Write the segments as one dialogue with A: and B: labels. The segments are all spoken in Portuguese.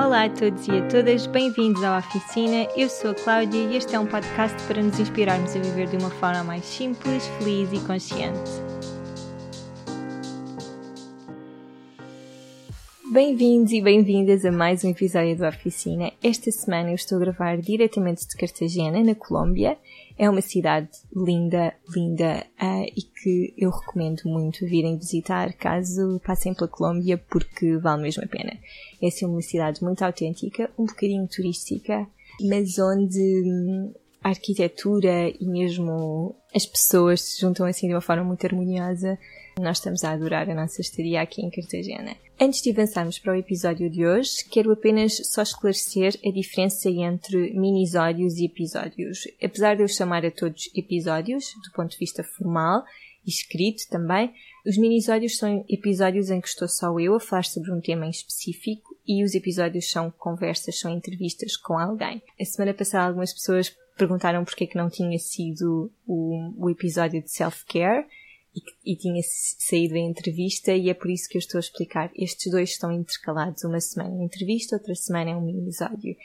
A: Olá a todos e a todas, bem-vindos à Oficina. Eu sou a Cláudia e este é um podcast para nos inspirarmos a viver de uma forma mais simples, feliz e consciente. Bem-vindos e bem-vindas a mais um episódio da Oficina. Esta semana eu estou a gravar diretamente de Cartagena, na Colômbia. É uma cidade linda, linda uh, e que eu recomendo muito virem visitar caso passem pela Colômbia porque vale mesmo a pena. É assim uma cidade muito autêntica, um bocadinho turística, mas onde hum, a arquitetura e mesmo as pessoas se juntam assim de uma forma muito harmoniosa nós estamos a adorar a nossa estadia aqui em Cartagena. Antes de avançarmos para o episódio de hoje, quero apenas só esclarecer a diferença entre minisódios e episódios. Apesar de eu chamar a todos episódios, do ponto de vista formal e escrito também, os minisódios são episódios em que estou só eu a falar sobre um tema em específico e os episódios são conversas, são entrevistas com alguém. A semana passada algumas pessoas perguntaram porque é que não tinha sido o, o episódio de self-care e, e tinha saído a entrevista e é por isso que eu estou a explicar. Estes dois estão intercalados. Uma semana é entrevista, outra semana é um mini-episódio.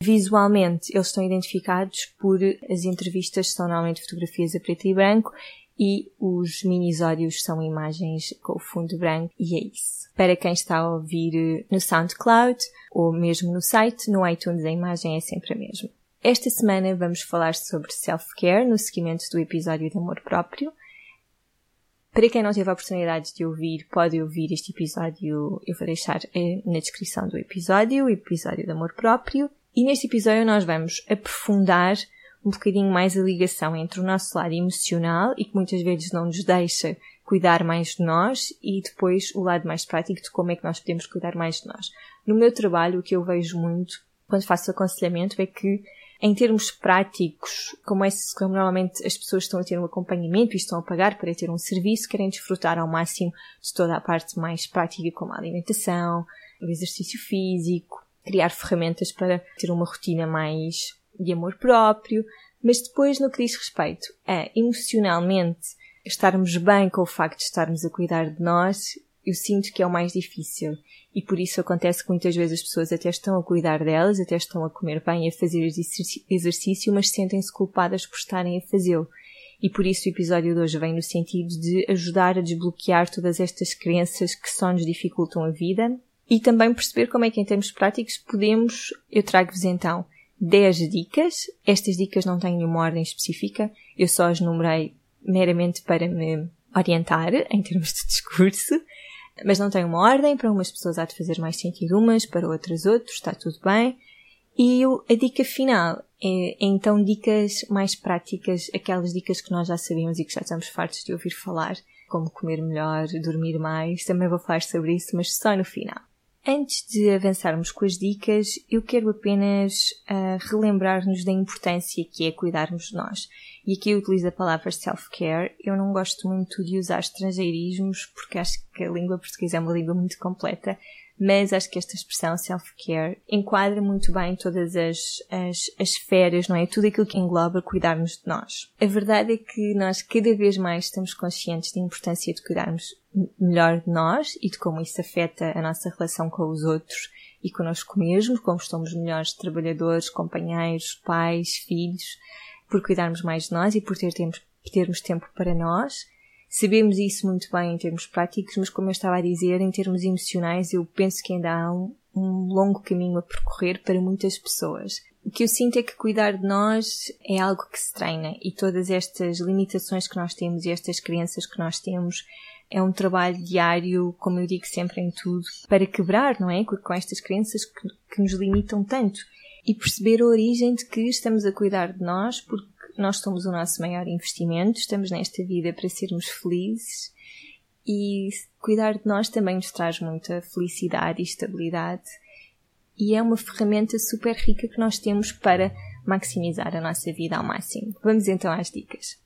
A: Visualmente, eles estão identificados por as entrevistas são normalmente fotografias a preto e branco e os minisódios são imagens com o fundo branco e é isso. Para quem está a ouvir no SoundCloud ou mesmo no site, no iTunes a imagem é sempre a mesma. Esta semana vamos falar sobre self-care no seguimento do episódio de amor próprio. Para quem não teve a oportunidade de ouvir, pode ouvir este episódio, eu vou deixar eh, na descrição do episódio, o episódio de amor próprio. E neste episódio nós vamos aprofundar um bocadinho mais a ligação entre o nosso lado emocional e que muitas vezes não nos deixa cuidar mais de nós e depois o lado mais prático de como é que nós podemos cuidar mais de nós. No meu trabalho, o que eu vejo muito quando faço aconselhamento é que em termos práticos, como, é, como normalmente as pessoas estão a ter um acompanhamento e estão a pagar para ter um serviço, querem desfrutar ao máximo de toda a parte mais prática, como a alimentação, o exercício físico, criar ferramentas para ter uma rotina mais de amor próprio, mas depois no que diz respeito a emocionalmente estarmos bem com o facto de estarmos a cuidar de nós, eu sinto que é o mais difícil. E por isso acontece que muitas vezes as pessoas até estão a cuidar delas, até estão a comer bem a fazer exercício, mas sentem-se culpadas por estarem a fazê-lo. E por isso o episódio de hoje vem no sentido de ajudar a desbloquear todas estas crenças que só nos dificultam a vida e também perceber como é que em termos práticos podemos, eu trago-vos então 10 dicas. Estas dicas não têm nenhuma ordem específica, eu só as numerei meramente para me orientar em termos de discurso mas não tem uma ordem, para umas pessoas há de fazer mais sentido umas, para outras outros, está tudo bem. E a dica final é, é, então dicas mais práticas, aquelas dicas que nós já sabemos e que já estamos fartos de ouvir falar, como comer melhor, dormir mais, também vou falar sobre isso, mas só no final. Antes de avançarmos com as dicas, eu quero apenas uh, relembrar-nos da importância que é cuidarmos de nós. E aqui eu utilizo a palavra self-care. Eu não gosto muito de usar estrangeirismos porque acho que a língua portuguesa é uma língua muito completa, mas acho que esta expressão self-care enquadra muito bem todas as, as, as esferas, não é? Tudo aquilo que engloba cuidarmos de nós. A verdade é que nós cada vez mais estamos conscientes da importância de cuidarmos melhor de nós e de como isso afeta a nossa relação com os outros e connosco mesmos, como somos melhores trabalhadores, companheiros, pais, filhos por cuidarmos mais de nós e por ter tempo, termos tempo para nós. Sabemos isso muito bem em termos práticos, mas como eu estava a dizer, em termos emocionais, eu penso que ainda há um, um longo caminho a percorrer para muitas pessoas. O que eu sinto é que cuidar de nós é algo que se treina e todas estas limitações que nós temos e estas crenças que nós temos é um trabalho diário, como eu digo sempre em tudo, para quebrar, não é? Com estas crenças que, que nos limitam tanto. E perceber a origem de que estamos a cuidar de nós porque nós somos o nosso maior investimento, estamos nesta vida para sermos felizes. E cuidar de nós também nos traz muita felicidade e estabilidade e é uma ferramenta super rica que nós temos para maximizar a nossa vida ao máximo. Vamos então às dicas.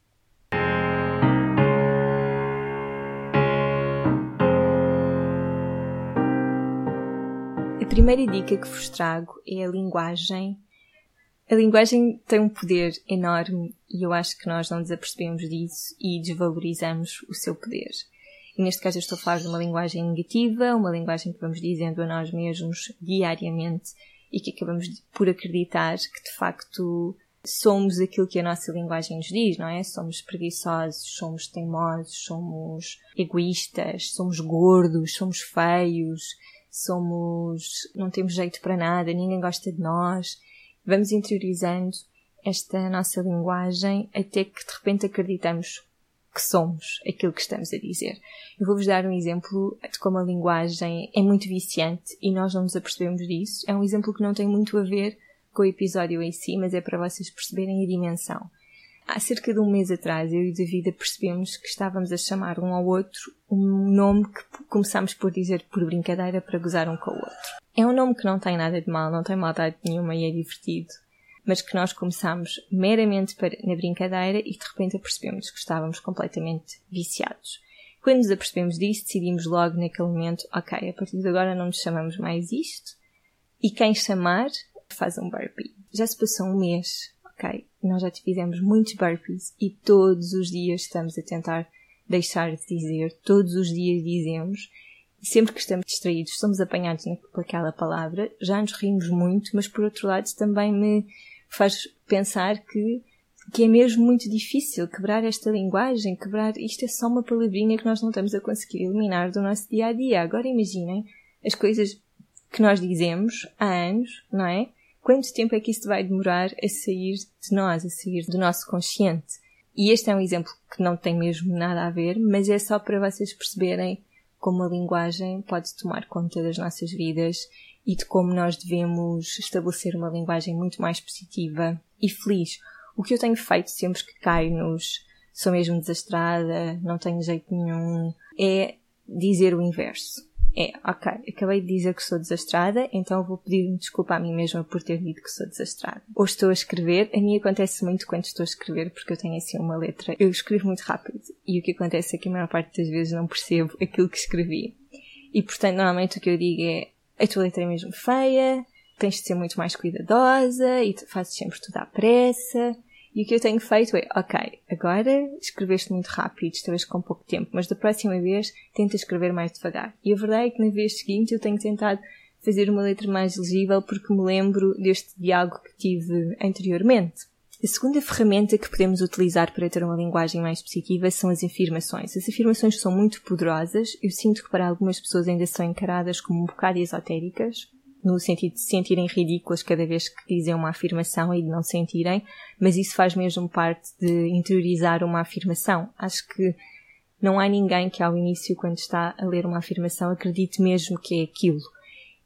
A: primeira dica que vos trago é a linguagem. A linguagem tem um poder enorme e eu acho que nós não desapercebemos disso e desvalorizamos o seu poder. E neste caso eu estou a falar de uma linguagem negativa, uma linguagem que vamos dizendo a nós mesmos diariamente e que acabamos por acreditar que de facto somos aquilo que a nossa linguagem nos diz, não é? Somos preguiçosos, somos teimosos, somos egoístas, somos gordos, somos feios, somos. não temos jeito para nada, ninguém gosta de nós. Vamos interiorizando esta nossa linguagem até que de repente acreditamos que somos aquilo que estamos a dizer. Eu vou-vos dar um exemplo de como a linguagem é muito viciante e nós não nos apercebemos disso. É um exemplo que não tem muito a ver com o episódio em si, mas é para vocês perceberem a dimensão. Há cerca de um mês atrás, eu e Davida percebemos que estávamos a chamar um ao outro um nome que começámos por dizer por brincadeira para gozar um com o outro. É um nome que não tem nada de mal, não tem maldade nenhuma e é divertido mas que nós começámos meramente para, na brincadeira e de repente apercebemos que estávamos completamente viciados. Quando nos apercebemos disso, decidimos logo naquele momento, ok, a partir de agora não nos chamamos mais isto, e quem chamar faz um burpee. Já se passou um mês, ok, nós já fizemos muitos burpees e todos os dias estamos a tentar deixar de dizer, todos os dias dizemos, sempre que estamos distraídos, somos apanhados naquela palavra, já nos rimos muito, mas por outro lado também me faz pensar que, que é mesmo muito difícil quebrar esta linguagem, quebrar isto é só uma palavrinha que nós não estamos a conseguir eliminar do nosso dia a dia. Agora imaginem as coisas que nós dizemos há anos, não é? Quanto tempo é que isto vai demorar a sair de nós, a sair do nosso consciente? E este é um exemplo que não tem mesmo nada a ver, mas é só para vocês perceberem como a linguagem pode tomar conta das nossas vidas e de como nós devemos estabelecer uma linguagem muito mais positiva e feliz. O que eu tenho feito sempre que caio nos sou mesmo desastrada, não tenho jeito nenhum, é dizer o inverso. É, ok, acabei de dizer que sou desastrada, então vou pedir desculpa a mim mesma por ter dito que sou desastrada. Ou estou a escrever, a mim acontece muito quando estou a escrever, porque eu tenho assim uma letra. Eu escrevo muito rápido, e o que acontece é que a maior parte das vezes não percebo aquilo que escrevi. E portanto, normalmente o que eu digo é, a tua letra é mesmo feia, tens de ser muito mais cuidadosa e fazes sempre tudo à pressa. E o que eu tenho feito é, ok, agora escreveste muito rápido, talvez com pouco tempo, mas da próxima vez tenta escrever mais devagar. E a verdade é que na vez seguinte eu tenho tentado fazer uma letra mais legível porque me lembro deste diálogo que tive anteriormente. A segunda ferramenta que podemos utilizar para ter uma linguagem mais positiva são as afirmações. As afirmações são muito poderosas. Eu sinto que para algumas pessoas ainda são encaradas como um bocado esotéricas, no sentido de se sentirem ridículas cada vez que dizem uma afirmação e de não sentirem, mas isso faz mesmo parte de interiorizar uma afirmação. Acho que não há ninguém que ao início, quando está a ler uma afirmação, acredite mesmo que é aquilo.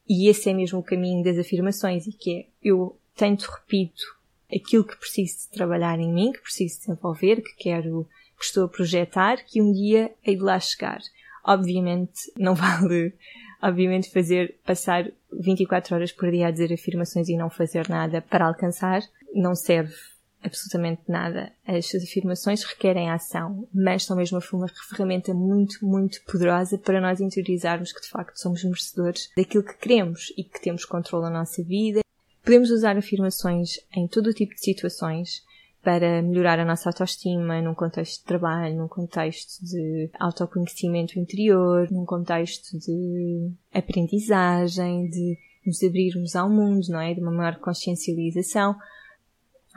A: E esse é mesmo o caminho das afirmações e que é, eu tanto repito aquilo que preciso de trabalhar em mim, que preciso desenvolver, que quero, que estou a projetar, que um dia hei de lá chegar. Obviamente não vale, obviamente fazer, passar 24 horas por dia a dizer afirmações e não fazer nada para alcançar, não serve absolutamente nada. As afirmações requerem ação, mas são mesmo uma ferramenta muito, muito poderosa para nós interiorizarmos que de facto somos merecedores daquilo que queremos e que temos controle na nossa vida Podemos usar afirmações em todo o tipo de situações para melhorar a nossa autoestima num contexto de trabalho, num contexto de autoconhecimento interior, num contexto de aprendizagem, de nos abrirmos ao mundo, não é? De uma maior consciencialização.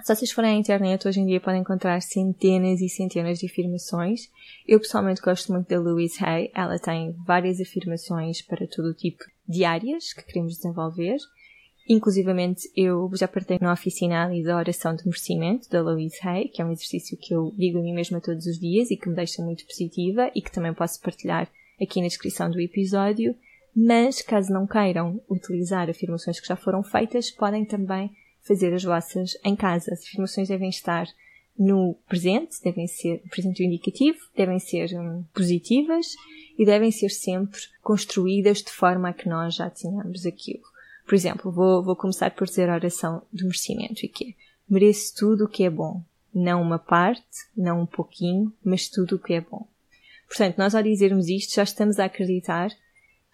A: Se vocês forem à internet, hoje em dia podem encontrar centenas e centenas de afirmações. Eu pessoalmente gosto muito da Louise Hay. Ela tem várias afirmações para todo o tipo de áreas que queremos desenvolver. Inclusivamente, eu já partilhei na oficina ali da oração de merecimento da Louise Hay, que é um exercício que eu digo a mim mesma todos os dias e que me deixa muito positiva e que também posso partilhar aqui na descrição do episódio. Mas, caso não queiram utilizar afirmações que já foram feitas, podem também fazer as vossas em casa. As afirmações devem estar no presente, devem ser presente indicativo, devem ser hum, positivas e devem ser sempre construídas de forma a que nós já tenhamos aquilo. Por exemplo, vou, vou começar por dizer a oração do merecimento, e que é, mereço tudo o que é bom. Não uma parte, não um pouquinho, mas tudo o que é bom. Portanto, nós ao dizermos isto já estamos a acreditar,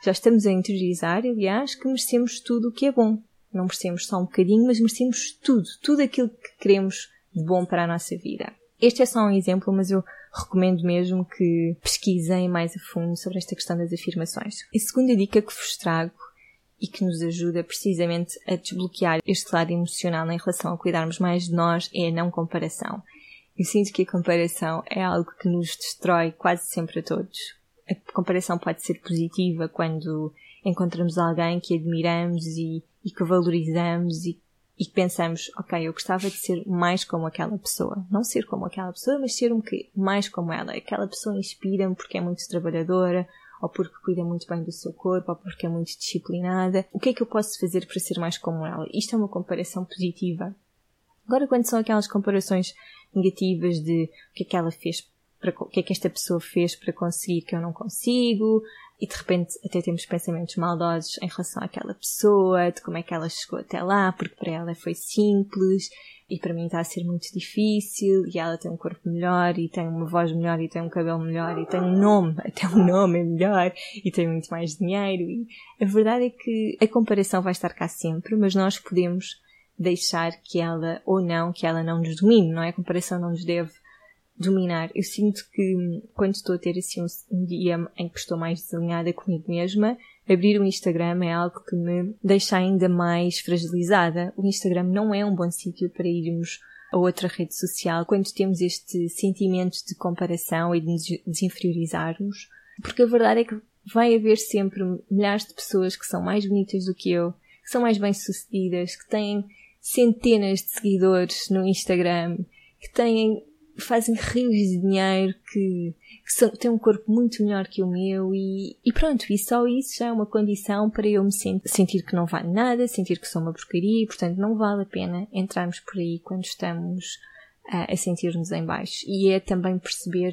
A: já estamos a interiorizar, aliás, que merecemos tudo o que é bom. Não merecemos só um bocadinho, mas merecemos tudo, tudo aquilo que queremos de bom para a nossa vida. Este é só um exemplo, mas eu recomendo mesmo que pesquisem mais a fundo sobre esta questão das afirmações. A segunda dica que vos trago e que nos ajuda precisamente a desbloquear este lado emocional em relação a cuidarmos mais de nós é a não comparação. Eu sinto que a comparação é algo que nos destrói quase sempre a todos. A comparação pode ser positiva quando encontramos alguém que admiramos e, e que valorizamos e, e que pensamos, ok, eu gostava de ser mais como aquela pessoa. Não ser como aquela pessoa, mas ser um que mais como ela. Aquela pessoa inspira-me porque é muito trabalhadora, ou porque cuida muito bem do seu corpo, ou porque é muito disciplinada. O que é que eu posso fazer para ser mais como ela? Isto é uma comparação positiva. Agora, quando são aquelas comparações negativas de o que é que ela fez, para, o que é que esta pessoa fez para conseguir que eu não consigo, e de repente até temos pensamentos maldosos em relação àquela pessoa, de como é que ela chegou até lá, porque para ela foi simples e para mim está a ser muito difícil e ela tem um corpo melhor e tem uma voz melhor e tem um cabelo melhor e tem um nome, até um nome é melhor e tem muito mais dinheiro e a verdade é que a comparação vai estar cá sempre, mas nós podemos deixar que ela ou não, que ela não nos domine, não é? A comparação não nos deve dominar. Eu sinto que quando estou a ter assim um, dia em que estou mais desalinhada comigo mesma, abrir o Instagram é algo que me deixa ainda mais fragilizada. O Instagram não é um bom sítio para irmos a outra rede social quando temos este sentimento de comparação e de nos desinferiorizarmos, porque a verdade é que vai haver sempre milhares de pessoas que são mais bonitas do que eu, que são mais bem-sucedidas, que têm centenas de seguidores no Instagram, que têm fazem rios de dinheiro, que, que são, têm um corpo muito melhor que o meu e, e pronto, e só isso já é uma condição para eu me sentir, sentir que não vale nada, sentir que sou uma porcaria e portanto não vale a pena entrarmos por aí quando estamos a, a sentir-nos em baixo. E é também perceber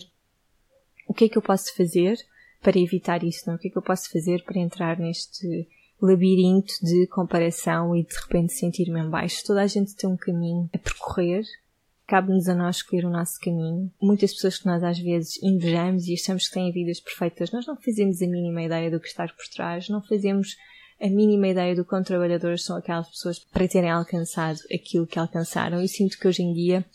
A: o que é que eu posso fazer para evitar isso, não? O que é que eu posso fazer para entrar neste labirinto de comparação e de repente sentir-me em baixo? Toda a gente tem um caminho a percorrer cabe-nos a nós escolher o nosso caminho. Muitas pessoas que nós às vezes invejamos e achamos que têm vidas perfeitas, nós não fazemos a mínima ideia do que está por trás, não fazemos a mínima ideia do quão trabalhadoras são aquelas pessoas para terem alcançado aquilo que alcançaram. Eu sinto que hoje em dia,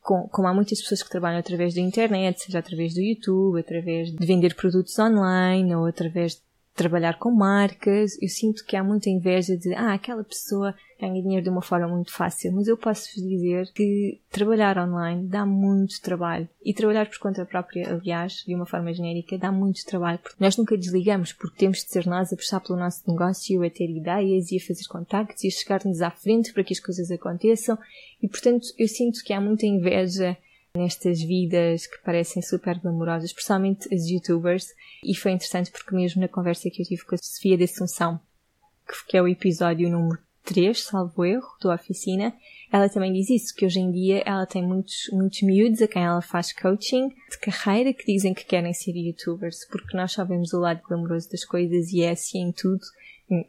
A: com, como há muitas pessoas que trabalham através da internet, seja através do YouTube, através de vender produtos online ou através de trabalhar com marcas, eu sinto que há muita inveja de, ah, aquela pessoa ganha dinheiro de uma forma muito fácil, mas eu posso vos dizer que trabalhar online dá muito trabalho. E trabalhar por conta própria, aliás, de uma forma genérica, dá muito trabalho, porque nós nunca desligamos, porque temos de ser nós a puxar pelo nosso negócio, a ter ideias e a fazer contactos e a chegar-nos à frente para que as coisas aconteçam. E portanto, eu sinto que há muita inveja nestas vidas que parecem super glamurosas, especialmente as youtubers, e foi interessante porque mesmo na conversa que eu tive com a Sofia da Assunção, que é o episódio número 3, salvo erro, da oficina, ela também diz isso, que hoje em dia ela tem muitos, muitos miúdos a quem ela faz coaching de carreira que dizem que querem ser youtubers, porque nós sabemos o lado glamouroso das coisas e é assim em tudo.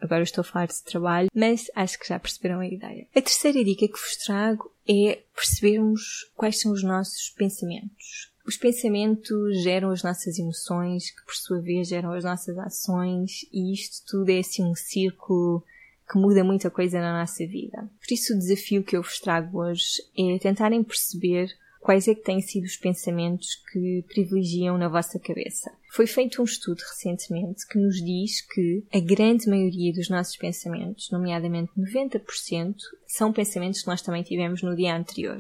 A: Agora estou a falar de trabalho, mas acho que já perceberam a ideia. A terceira dica que vos trago é percebermos quais são os nossos pensamentos. Os pensamentos geram as nossas emoções, que por sua vez geram as nossas ações, e isto tudo é assim um círculo que muda muita coisa na nossa vida. Por isso o desafio que eu vos trago hoje é tentarem perceber quais é que têm sido os pensamentos que privilegiam na vossa cabeça. Foi feito um estudo recentemente que nos diz que a grande maioria dos nossos pensamentos, nomeadamente 90%, são pensamentos que nós também tivemos no dia anterior.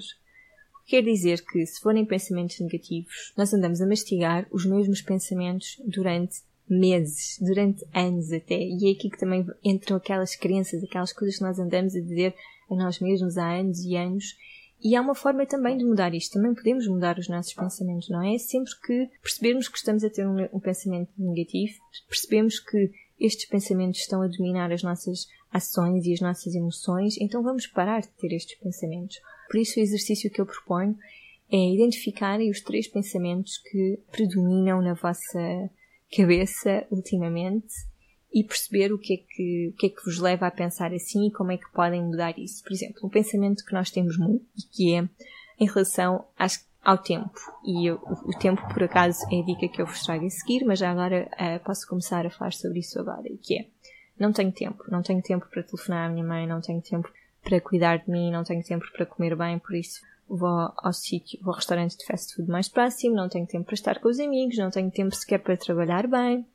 A: Quer dizer que, se forem pensamentos negativos, nós andamos a mastigar os mesmos pensamentos durante meses, durante anos até. E é aqui que também entram aquelas crenças, aquelas coisas que nós andamos a dizer a nós mesmos há anos e anos e há uma forma também de mudar isto. Também podemos mudar os nossos pensamentos, não é? Sempre que percebemos que estamos a ter um, um pensamento negativo, percebemos que estes pensamentos estão a dominar as nossas ações e as nossas emoções, então vamos parar de ter estes pensamentos. Por isso, o exercício que eu proponho é identificarem os três pensamentos que predominam na vossa cabeça ultimamente e perceber o que, é que, o que é que vos leva a pensar assim e como é que podem mudar isso. Por exemplo, um pensamento que nós temos muito e que é em relação às, ao tempo. E o, o, tempo, por acaso, é a dica que eu vos trago a seguir, mas já agora uh, posso começar a falar sobre isso agora, e que é, não tenho tempo. Não tenho tempo para telefonar à minha mãe, não tenho tempo para cuidar de mim, não tenho tempo para comer bem, por isso vou ao sítio, vou ao restaurante de fast food mais próximo, não tenho tempo para estar com os amigos, não tenho tempo sequer para trabalhar bem.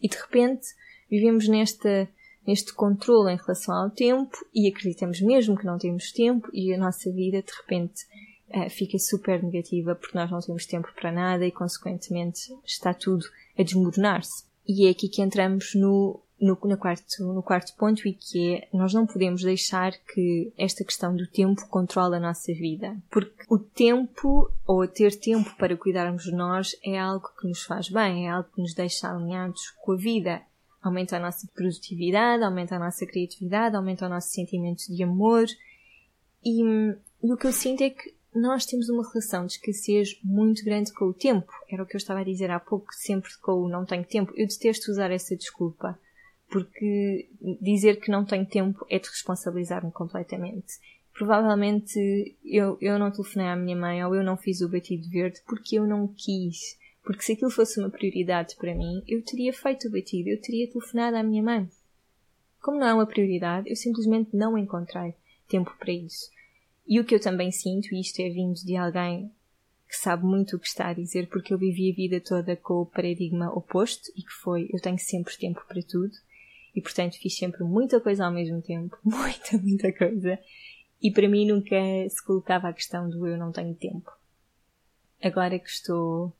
A: E de repente vivemos nesta, neste controle em relação ao tempo e acreditamos mesmo que não temos tempo e a nossa vida de repente uh, fica super negativa porque nós não temos tempo para nada e consequentemente está tudo a desmoronar-se. E é aqui que entramos no no, no, quarto, no quarto ponto e que é nós não podemos deixar que esta questão do tempo controle a nossa vida. Porque o tempo, ou ter tempo para cuidarmos de nós, é algo que nos faz bem, é algo que nos deixa alinhados com a vida. Aumenta a nossa produtividade, aumenta a nossa criatividade, aumenta o nosso sentimento de amor. E, e o que eu sinto é que nós temos uma relação de escassez muito grande com o tempo. Era o que eu estava a dizer há pouco, sempre com o não tenho tempo. Eu detesto usar essa desculpa porque dizer que não tenho tempo é de responsabilizar-me completamente. Provavelmente eu, eu não telefonei à minha mãe ou eu não fiz o batido verde porque eu não quis. Porque se aquilo fosse uma prioridade para mim, eu teria feito o batido, eu teria telefonado à minha mãe. Como não é uma prioridade, eu simplesmente não encontrei tempo para isso. E o que eu também sinto, e isto é vindo de alguém que sabe muito o que está a dizer, porque eu vivi a vida toda com o paradigma oposto e que foi eu tenho sempre tempo para tudo e portanto fiz sempre muita coisa ao mesmo tempo, muita, muita coisa. E para mim nunca se colocava a questão do eu não tenho tempo. Agora que estou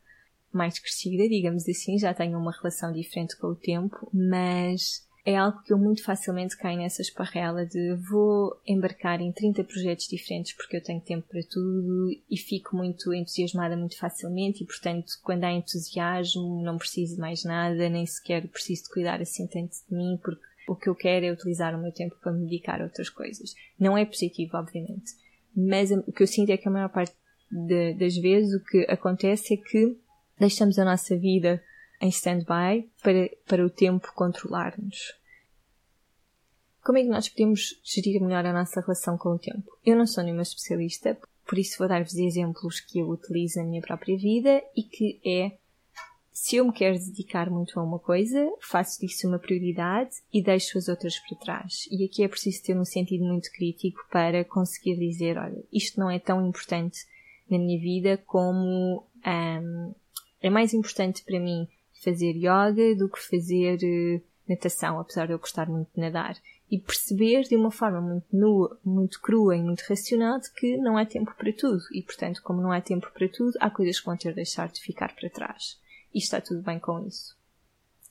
A: mais crescida, digamos assim, já tenho uma relação diferente com o tempo, mas é algo que eu muito facilmente caio nessa esparrela de vou embarcar em 30 projetos diferentes porque eu tenho tempo para tudo e fico muito entusiasmada muito facilmente e portanto quando há entusiasmo não preciso de mais nada, nem sequer preciso de cuidar assim tanto de mim porque o que eu quero é utilizar o meu tempo para me dedicar a outras coisas. Não é positivo, obviamente, mas o que eu sinto é que a maior parte de, das vezes o que acontece é que deixamos a nossa vida em stand-by para, para o tempo controlar-nos. Como é que nós podemos gerir melhor a nossa relação com o tempo? Eu não sou nenhuma especialista, por isso vou dar-vos exemplos que eu utilizo na minha própria vida e que é se eu me quero dedicar muito a uma coisa, faço disso uma prioridade e deixo as outras para trás. E aqui é preciso ter um sentido muito crítico para conseguir dizer, olha, isto não é tão importante na minha vida como um, é mais importante para mim fazer yoga do que fazer uh, natação, apesar de eu gostar muito de nadar. E perceber de uma forma muito nua, muito crua e muito racional que não há tempo para tudo. E, portanto, como não há tempo para tudo, há coisas que vão ter de deixar de ficar para trás. E está tudo bem com isso.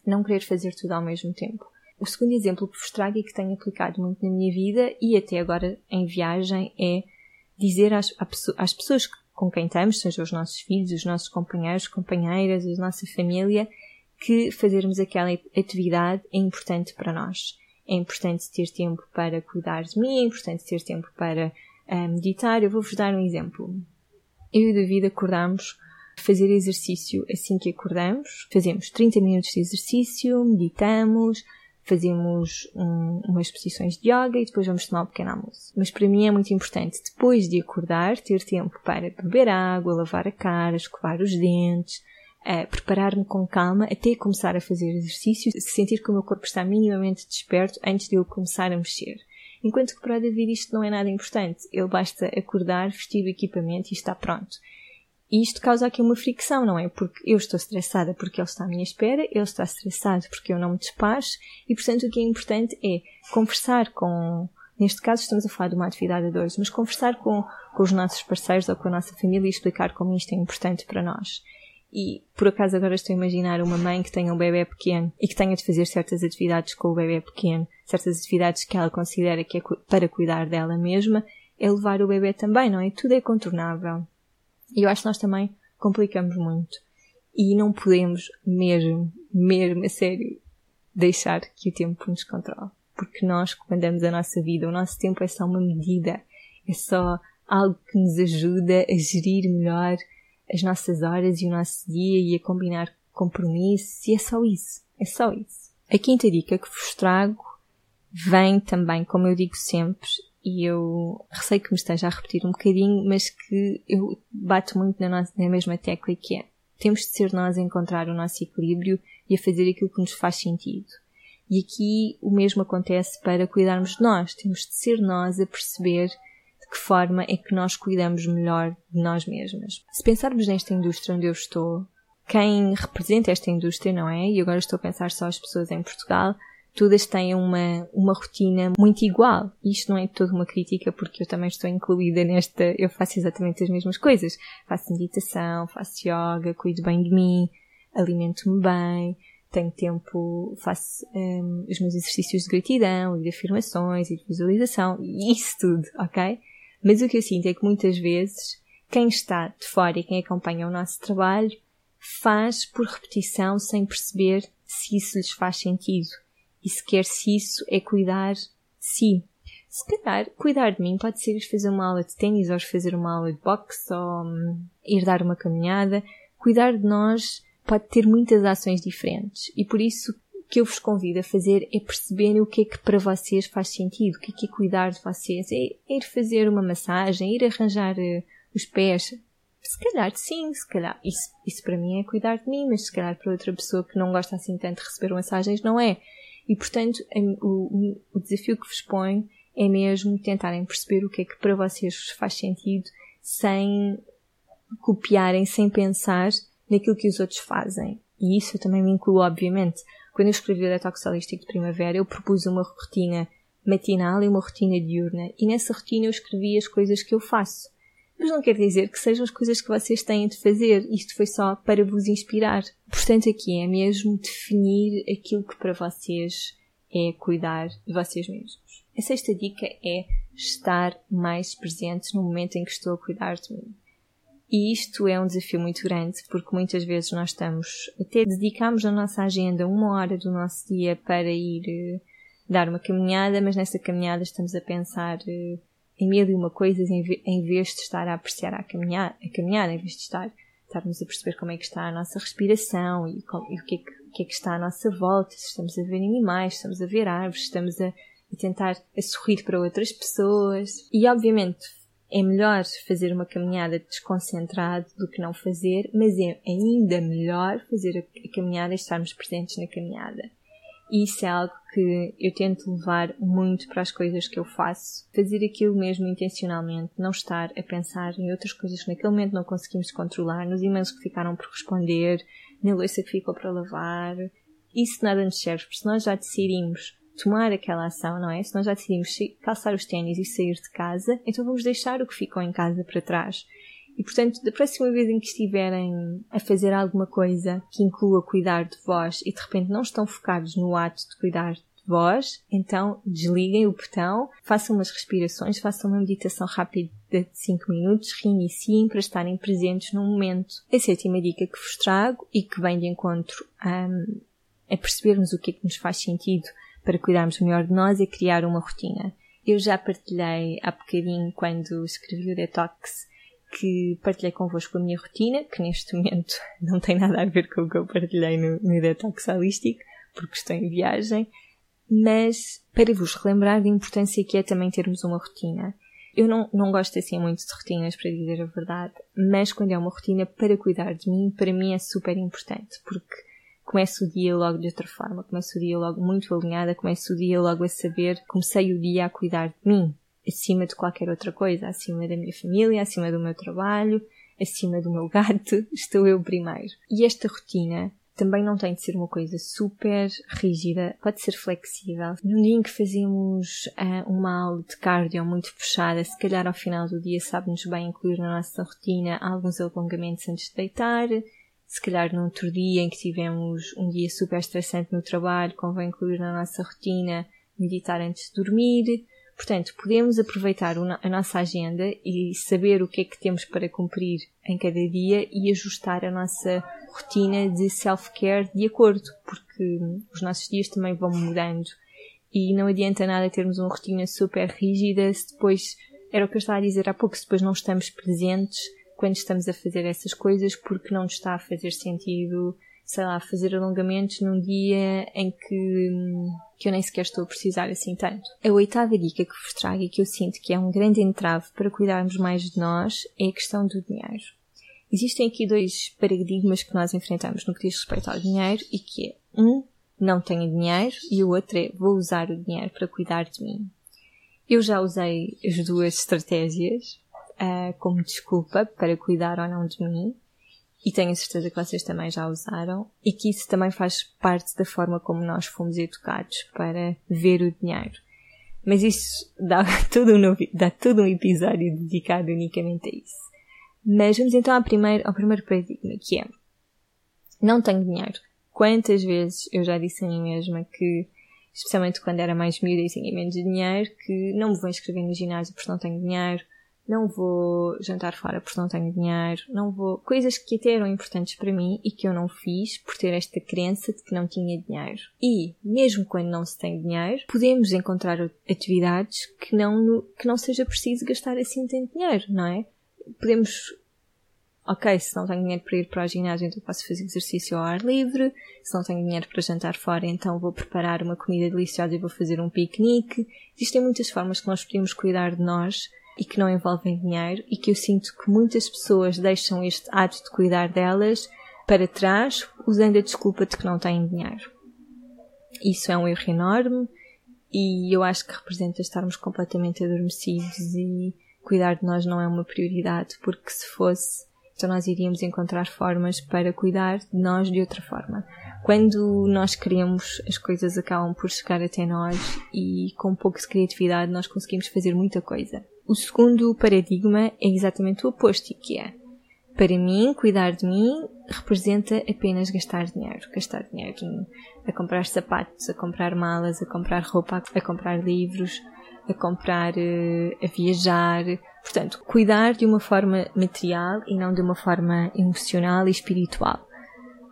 A: Não querer fazer tudo ao mesmo tempo. O segundo exemplo que vos trago e que tenho aplicado muito na minha vida e até agora em viagem é dizer às, às pessoas com quem estamos, sejam os nossos filhos, os nossos companheiros, companheiras, a nossa família, que fazermos aquela atividade é importante para nós. É importante ter tempo para cuidar de mim, é importante ter tempo para uh, meditar. Eu vou-vos dar um exemplo. Eu e o David acordamos fazer exercício assim que acordamos. Fazemos 30 minutos de exercício, meditamos, fazemos um, umas posições de yoga e depois vamos tomar um pequeno almoço. Mas para mim é muito importante, depois de acordar, ter tempo para beber água, lavar a cara, escovar os dentes, a preparar-me com calma até começar a fazer exercício, sentir que o meu corpo está minimamente desperto antes de eu começar a mexer. Enquanto que para o David isto não é nada importante. Ele basta acordar, vestir o equipamento e está pronto. E isto causa aqui uma fricção, não é? Porque eu estou estressada porque ele está à minha espera, ele está estressado porque eu não me despacho e, portanto, o que é importante é conversar com, neste caso estamos a falar de uma atividade a dois, mas conversar com, com os nossos parceiros ou com a nossa família e explicar como isto é importante para nós. E por acaso agora estou a imaginar uma mãe que tenha um bebê pequeno e que tenha de fazer certas atividades com o bebê pequeno, certas atividades que ela considera que é para cuidar dela mesma, é levar o bebê também, não é? Tudo é contornável. E eu acho que nós também complicamos muito. E não podemos mesmo, mesmo a sério, deixar que o tempo nos controle. Porque nós comandamos a nossa vida, o nosso tempo é só uma medida, é só algo que nos ajuda a gerir melhor as nossas horas e o nosso dia e a combinar compromissos e é só isso. É só isso. A quinta dica que vos trago vem também, como eu digo sempre, e eu receio que me esteja a repetir um bocadinho, mas que eu bato muito na, nossa, na mesma tecla que é temos de ser nós a encontrar o nosso equilíbrio e a fazer aquilo que nos faz sentido. E aqui o mesmo acontece para cuidarmos de nós. Temos de ser nós a perceber que forma é que nós cuidamos melhor de nós mesmas. Se pensarmos nesta indústria onde eu estou, quem representa esta indústria, não é? E agora estou a pensar só as pessoas em Portugal, todas têm uma, uma rotina muito igual. Isto não é toda uma crítica, porque eu também estou incluída nesta, eu faço exatamente as mesmas coisas. Faço meditação, faço yoga, cuido bem de mim, alimento-me bem, tenho tempo, faço um, os meus exercícios de gratidão e de afirmações e de visualização, e isso tudo, ok? Mas o que eu sinto é que muitas vezes quem está de fora e quem acompanha o nosso trabalho faz por repetição sem perceber se isso lhes faz sentido e sequer se isso é cuidar de si. Se calhar, cuidar de mim pode ser ir fazer uma aula de ténis ou fazer uma aula de boxe ou um, ir dar uma caminhada. Cuidar de nós pode ter muitas ações diferentes e por isso que eu vos convido a fazer é perceberem o que é que para vocês faz sentido, o que é que é cuidar de vocês, é, é ir fazer uma massagem, ir arranjar uh, os pés. Se calhar sim, se calhar isso, isso para mim é cuidar de mim, mas se calhar para outra pessoa que não gosta assim tanto de receber massagens não é. E portanto o, o desafio que vos ponho é mesmo tentarem perceber o que é que para vocês faz sentido sem copiarem, sem pensar naquilo que os outros fazem. E isso eu também me incluo, obviamente. Quando eu escrevi o Detox Holístico de Primavera, eu propus uma rotina matinal e uma rotina diurna. E nessa rotina eu escrevi as coisas que eu faço. Mas não quer dizer que sejam as coisas que vocês têm de fazer. Isto foi só para vos inspirar. Portanto, aqui é mesmo definir aquilo que para vocês é cuidar de vocês mesmos. A sexta dica é estar mais presentes no momento em que estou a cuidar de mim. E isto é um desafio muito grande, porque muitas vezes nós estamos, até dedicamos a nossa agenda uma hora do nosso dia para ir uh, dar uma caminhada, mas nessa caminhada estamos a pensar uh, em mil e uma coisas em, vez de estar a apreciar a caminhada, a caminhada, em vez de estar, estarmos a perceber como é que está a nossa respiração e, com, e o, que é que, o que, é que, está à nossa volta, se estamos a ver animais, se estamos a ver árvores, estamos a, a tentar a sorrir para outras pessoas. E obviamente é melhor fazer uma caminhada desconcentrado do que não fazer, mas é ainda melhor fazer a caminhada e estarmos presentes na caminhada. E isso é algo que eu tento levar muito para as coisas que eu faço. Fazer aquilo mesmo intencionalmente, não estar a pensar em outras coisas que naquele momento não conseguimos controlar, nos e-mails que ficaram por responder, na louça que ficou para lavar. Isso nada nos serve, porque se nós já decidimos tomar aquela ação, não é? Se nós já decidimos calçar os ténis e sair de casa, então vamos deixar o que ficou em casa para trás. E portanto, da próxima vez em que estiverem a fazer alguma coisa que inclua cuidar de vós e de repente não estão focados no ato de cuidar de vós, então desliguem o botão, façam umas respirações, façam uma meditação rápida de 5 minutos, reiniciem para estarem presentes no momento. A sétima dica que vos trago e que vem de encontro um, a percebermos o que é que nos faz sentido para cuidarmos melhor de nós é criar uma rotina. Eu já partilhei há bocadinho quando escrevi o Detox que partilhei convosco a minha rotina, que neste momento não tem nada a ver com o que eu partilhei no, no Detox Holístico, porque estou em viagem, mas para vos relembrar da importância que é também termos uma rotina. Eu não, não gosto assim muito de rotinas, para dizer a verdade, mas quando é uma rotina para cuidar de mim, para mim é super importante, porque começo o dia logo de outra forma, começo o dia logo muito alinhada, começo o dia logo a saber, comecei o dia a cuidar de mim, acima de qualquer outra coisa, acima da minha família, acima do meu trabalho, acima do meu gato, estou eu primeiro. E esta rotina também não tem de ser uma coisa super rígida, pode ser flexível. No dia em que fazemos uh, uma aula de cardio muito puxada, se calhar ao final do dia sabe-nos bem incluir na nossa rotina alguns alongamentos antes de deitar, se calhar num outro dia em que tivemos um dia super estressante no trabalho, convém incluir na nossa rotina meditar antes de dormir. Portanto, podemos aproveitar a nossa agenda e saber o que é que temos para cumprir em cada dia e ajustar a nossa rotina de self-care de acordo, porque os nossos dias também vão mudando e não adianta nada termos uma rotina super rígida se depois, era o que eu estava a dizer há pouco, se depois não estamos presentes quando estamos a fazer essas coisas porque não está a fazer sentido, sei lá, fazer alongamentos num dia em que, que eu nem sequer estou a precisar assim tanto. A oitava dica que vos trago e que eu sinto que é um grande entrave para cuidarmos mais de nós é a questão do dinheiro. Existem aqui dois paradigmas que nós enfrentamos no que diz respeito ao dinheiro e que é um, não tenho dinheiro e o outro é vou usar o dinheiro para cuidar de mim. Eu já usei as duas estratégias uh, como desculpa para cuidar ou não de mim e tenho certeza que vocês também já usaram e que isso também faz parte da forma como nós fomos educados para ver o dinheiro. Mas isso dá todo um, dá todo um episódio dedicado unicamente a isso. Mas vamos então ao primeiro, ao primeiro paradigma, que é não tenho dinheiro. Quantas vezes eu já disse a mim mesma que, especialmente quando era mais miúda e tinha menos dinheiro, que não me vou inscrever no ginásio porque não tenho dinheiro, não vou jantar fora porque não tenho dinheiro, não vou. coisas que até eram importantes para mim e que eu não fiz por ter esta crença de que não tinha dinheiro. E, mesmo quando não se tem dinheiro, podemos encontrar atividades que não, que não seja preciso gastar assim tanto dinheiro, não é? Podemos ok, se não tenho dinheiro para ir para o ginásio, então posso fazer exercício ao ar livre. Se não tenho dinheiro para jantar fora, então vou preparar uma comida deliciosa e vou fazer um piquenique. Existem muitas formas que nós podemos cuidar de nós e que não envolvem dinheiro e que eu sinto que muitas pessoas deixam este ato de cuidar delas para trás usando a desculpa de que não têm dinheiro. Isso é um erro enorme e eu acho que representa estarmos completamente adormecidos e cuidar de nós não é uma prioridade, porque se fosse, então nós iríamos encontrar formas para cuidar de nós de outra forma. Quando nós queremos, as coisas acabam por chegar até nós e com um pouco de criatividade nós conseguimos fazer muita coisa. O segundo paradigma é exatamente o oposto, que é, para mim, cuidar de mim representa apenas gastar dinheiro. Gastar dinheiro a comprar sapatos, a comprar malas, a comprar roupa, a comprar livros, a comprar, eh, a viajar. Portanto, cuidar de uma forma material e não de uma forma emocional e espiritual.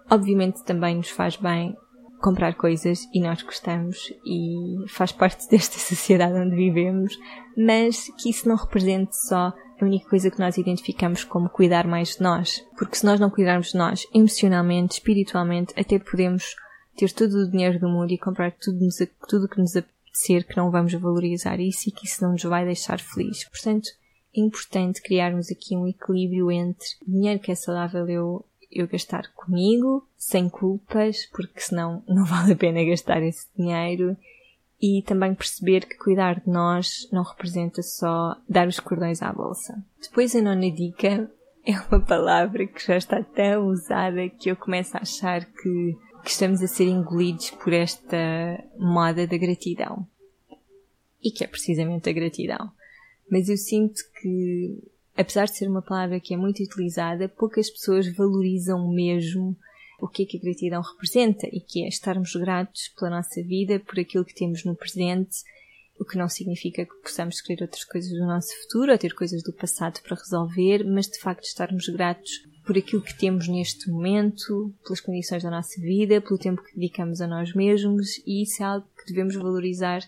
A: Obviamente também nos faz bem comprar coisas e nós gostamos e faz parte desta sociedade onde vivemos, mas que isso não represente só a única coisa que nós identificamos como cuidar mais de nós. Porque se nós não cuidarmos de nós emocionalmente, espiritualmente, até podemos ter todo o dinheiro do mundo e comprar tudo, tudo que nos apetecer, que não vamos valorizar isso e que isso não nos vai deixar felizes. Portanto, é importante criarmos aqui um equilíbrio entre dinheiro que é saudável eu eu gastar comigo, sem culpas, porque senão não vale a pena gastar esse dinheiro. E também perceber que cuidar de nós não representa só dar os cordões à bolsa. Depois a nona dica é uma palavra que já está tão usada que eu começo a achar que, que estamos a ser engolidos por esta moda da gratidão. E que é precisamente a gratidão. Mas eu sinto que apesar de ser uma palavra que é muito utilizada, poucas pessoas valorizam mesmo o que é que a gratidão representa e que é estarmos gratos pela nossa vida, por aquilo que temos no presente, o que não significa que possamos querer outras coisas do nosso futuro ou ter coisas do passado para resolver, mas de facto estarmos gratos por aquilo que temos neste momento, pelas condições da nossa vida, pelo tempo que dedicamos a nós mesmos e isso é algo que devemos valorizar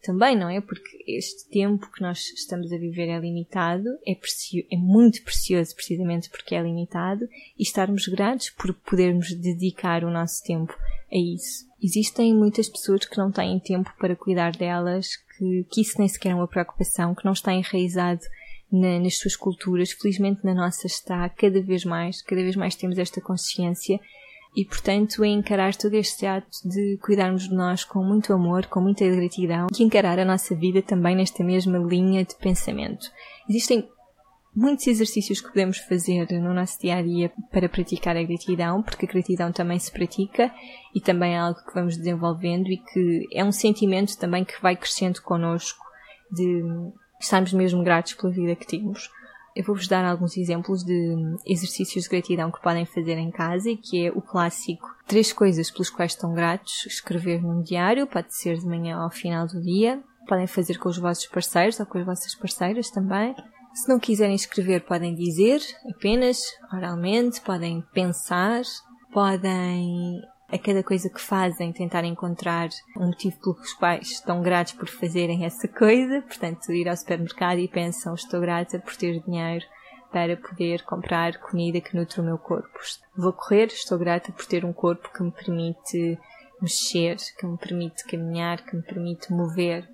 A: também, não é? Porque este tempo que nós estamos a viver é limitado, é, é muito precioso precisamente porque é limitado e estarmos gratos por podermos dedicar o nosso tempo a isso. Existem muitas pessoas que não têm tempo para cuidar delas, que, que isso nem sequer é uma preocupação, que não está enraizado na, nas suas culturas. Felizmente na nossa está cada vez mais, cada vez mais temos esta consciência e, portanto, é encarar todo este ato de cuidarmos de nós com muito amor, com muita gratidão e encarar a nossa vida também nesta mesma linha de pensamento. Existem muitos exercícios que podemos fazer no nosso dia a dia para praticar a gratidão, porque a gratidão também se pratica e também é algo que vamos desenvolvendo e que é um sentimento também que vai crescendo connosco de estarmos mesmo gratos pela vida que temos. Eu vou-vos dar alguns exemplos de exercícios de gratidão que podem fazer em casa, que é o clássico três coisas pelas quais estão gratos, escrever num diário, pode ser de manhã ao final do dia. Podem fazer com os vossos parceiros ou com as vossas parceiras também. Se não quiserem escrever, podem dizer apenas oralmente, podem pensar, podem a cada coisa que fazem tentar encontrar um motivo pelos quais estão gratos por fazerem essa coisa. Portanto, ir ao supermercado e pensam, estou grata por ter dinheiro para poder comprar comida que nutre o meu corpo. Vou correr, estou grata por ter um corpo que me permite mexer, que me permite caminhar, que me permite mover.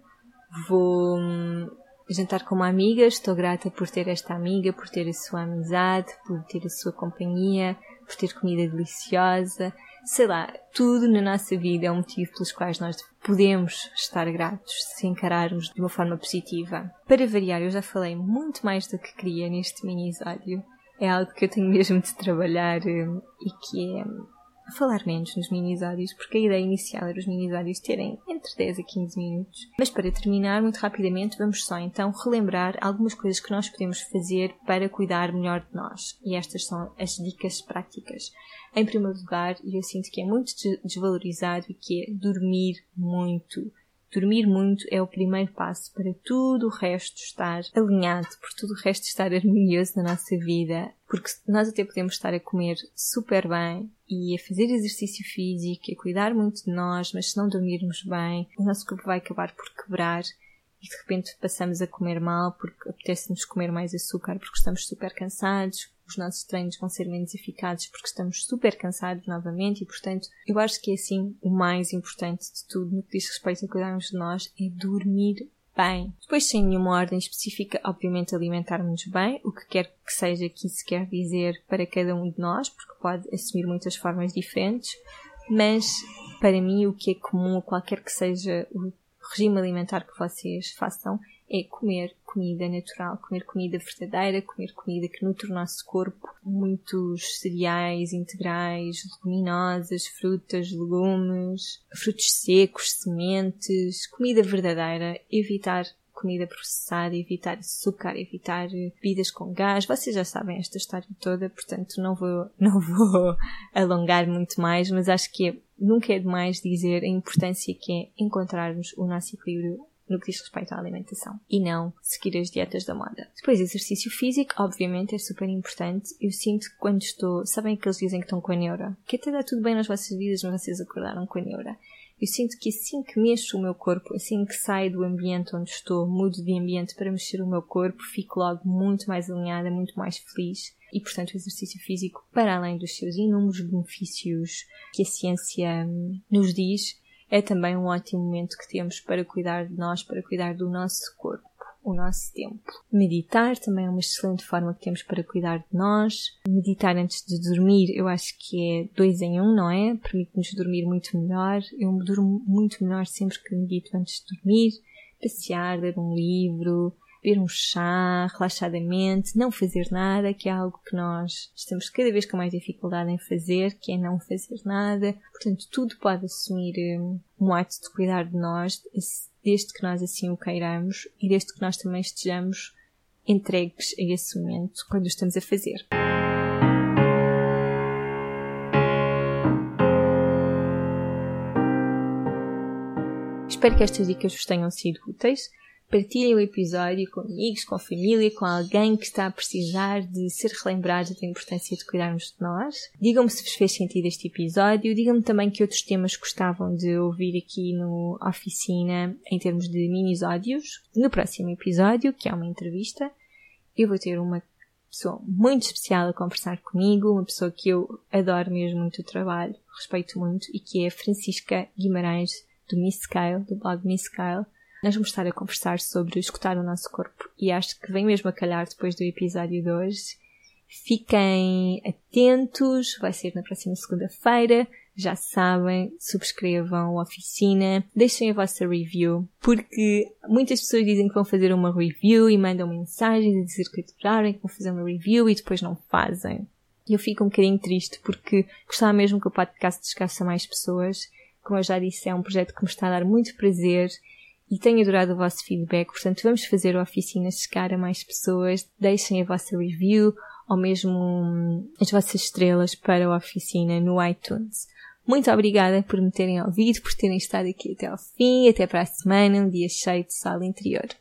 A: Vou hum, jantar com uma amiga, estou grata por ter esta amiga, por ter a sua amizade, por ter a sua companhia, por ter comida deliciosa. Sei lá, tudo na nossa vida é um motivo pelos quais nós podemos estar gratos se encararmos de uma forma positiva. Para variar, eu já falei muito mais do que queria neste mini-episódio. É algo que eu tenho mesmo de trabalhar eh, e que é falar menos nos mini-episódios, porque a ideia inicial era os mini-episódios terem entre 10 a 15 minutos. Mas para terminar, muito rapidamente, vamos só então relembrar algumas coisas que nós podemos fazer para cuidar melhor de nós. E estas são as dicas práticas. Em primeiro lugar, e eu sinto que é muito desvalorizado, e que é dormir muito. Dormir muito é o primeiro passo para tudo o resto estar alinhado, por tudo o resto estar harmonioso na nossa vida. Porque nós até podemos estar a comer super bem e a fazer exercício físico, a cuidar muito de nós, mas se não dormirmos bem, o nosso corpo vai acabar por quebrar e de repente passamos a comer mal porque apetece-nos comer mais açúcar porque estamos super cansados, os nossos treinos vão ser menos eficazes porque estamos super cansados novamente e, portanto, eu acho que é assim o mais importante de tudo no que diz respeito a cuidarmos de nós é dormir bem. Depois, sem nenhuma ordem específica, obviamente alimentarmos bem, o que quer que seja que isso quer dizer para cada um de nós, porque pode assumir muitas formas diferentes, mas para mim o que é comum a qualquer que seja o regime alimentar que vocês façam é comer comida natural, comer comida verdadeira, comer comida que nutre o nosso corpo, muitos cereais integrais, leguminosas, frutas, legumes, frutos secos, sementes, comida verdadeira, evitar comida processada, evitar açúcar, evitar bebidas com gás. Vocês já sabem esta história toda, portanto não vou, não vou alongar muito mais, mas acho que é, nunca é demais dizer a importância que é encontrarmos o nosso equilíbrio no que diz respeito à alimentação e não seguir as dietas da moda. Depois, exercício físico, obviamente, é super importante. Eu sinto que quando estou, sabem que eles dizem que estão com a neura? Que até dá tudo bem nas vossas vidas, mas vocês acordaram com a neura. Eu sinto que assim que mexo o meu corpo, assim que saio do ambiente onde estou, mudo de ambiente para mexer o meu corpo, fico logo muito mais alinhada, muito mais feliz. E, portanto, o exercício físico, para além dos seus inúmeros benefícios que a ciência hum, nos diz, é também um ótimo momento que temos para cuidar de nós, para cuidar do nosso corpo, o nosso tempo. Meditar também é uma excelente forma que temos para cuidar de nós. Meditar antes de dormir, eu acho que é dois em um, não é? Permite-nos dormir muito melhor. Eu durmo muito melhor sempre que medito antes de dormir. Passear, ler um livro, beber um chá relaxadamente, não fazer nada, que é algo que nós estamos cada vez com mais dificuldade em fazer, que é não fazer nada. Portanto, tudo pode assumir um, um ato de cuidar de nós, desde que nós assim o queiramos e desde que nós também estejamos entregues a esse momento quando o estamos a fazer. Espero que estas dicas vos tenham sido úteis. Partilhem o episódio com amigos, com família, com alguém que está a precisar de ser relembrado da importância de cuidarmos de nós. Digam-me se vos fez sentido este episódio. Digam-me também que outros temas gostavam de ouvir aqui no Oficina em termos de minisódios. No próximo episódio, que é uma entrevista, eu vou ter uma pessoa muito especial a conversar comigo, uma pessoa que eu adoro mesmo muito o trabalho, respeito muito, e que é Francisca Guimarães do Miss Scale, do blog Miss Scale nós vamos estar a conversar sobre escutar o nosso corpo e acho que vem mesmo a calhar depois do episódio de hoje. Fiquem atentos, vai ser na próxima segunda-feira. Já sabem, subscrevam a oficina, deixem a vossa review, porque muitas pessoas dizem que vão fazer uma review e mandam mensagens a dizer que adoraram que vão fazer uma review e depois não fazem. E eu fico um bocadinho triste porque gostava mesmo que o podcast chegasse a mais pessoas. Como eu já disse, é um projeto que me está a dar muito prazer e tenho adorado o vosso feedback, portanto vamos fazer a oficina chegar a mais pessoas, deixem a vossa review ou mesmo hum, as vossas estrelas para a oficina no iTunes. Muito obrigada por me terem ouvido, por terem estado aqui até ao fim, até para a semana, um dia cheio de sol interior.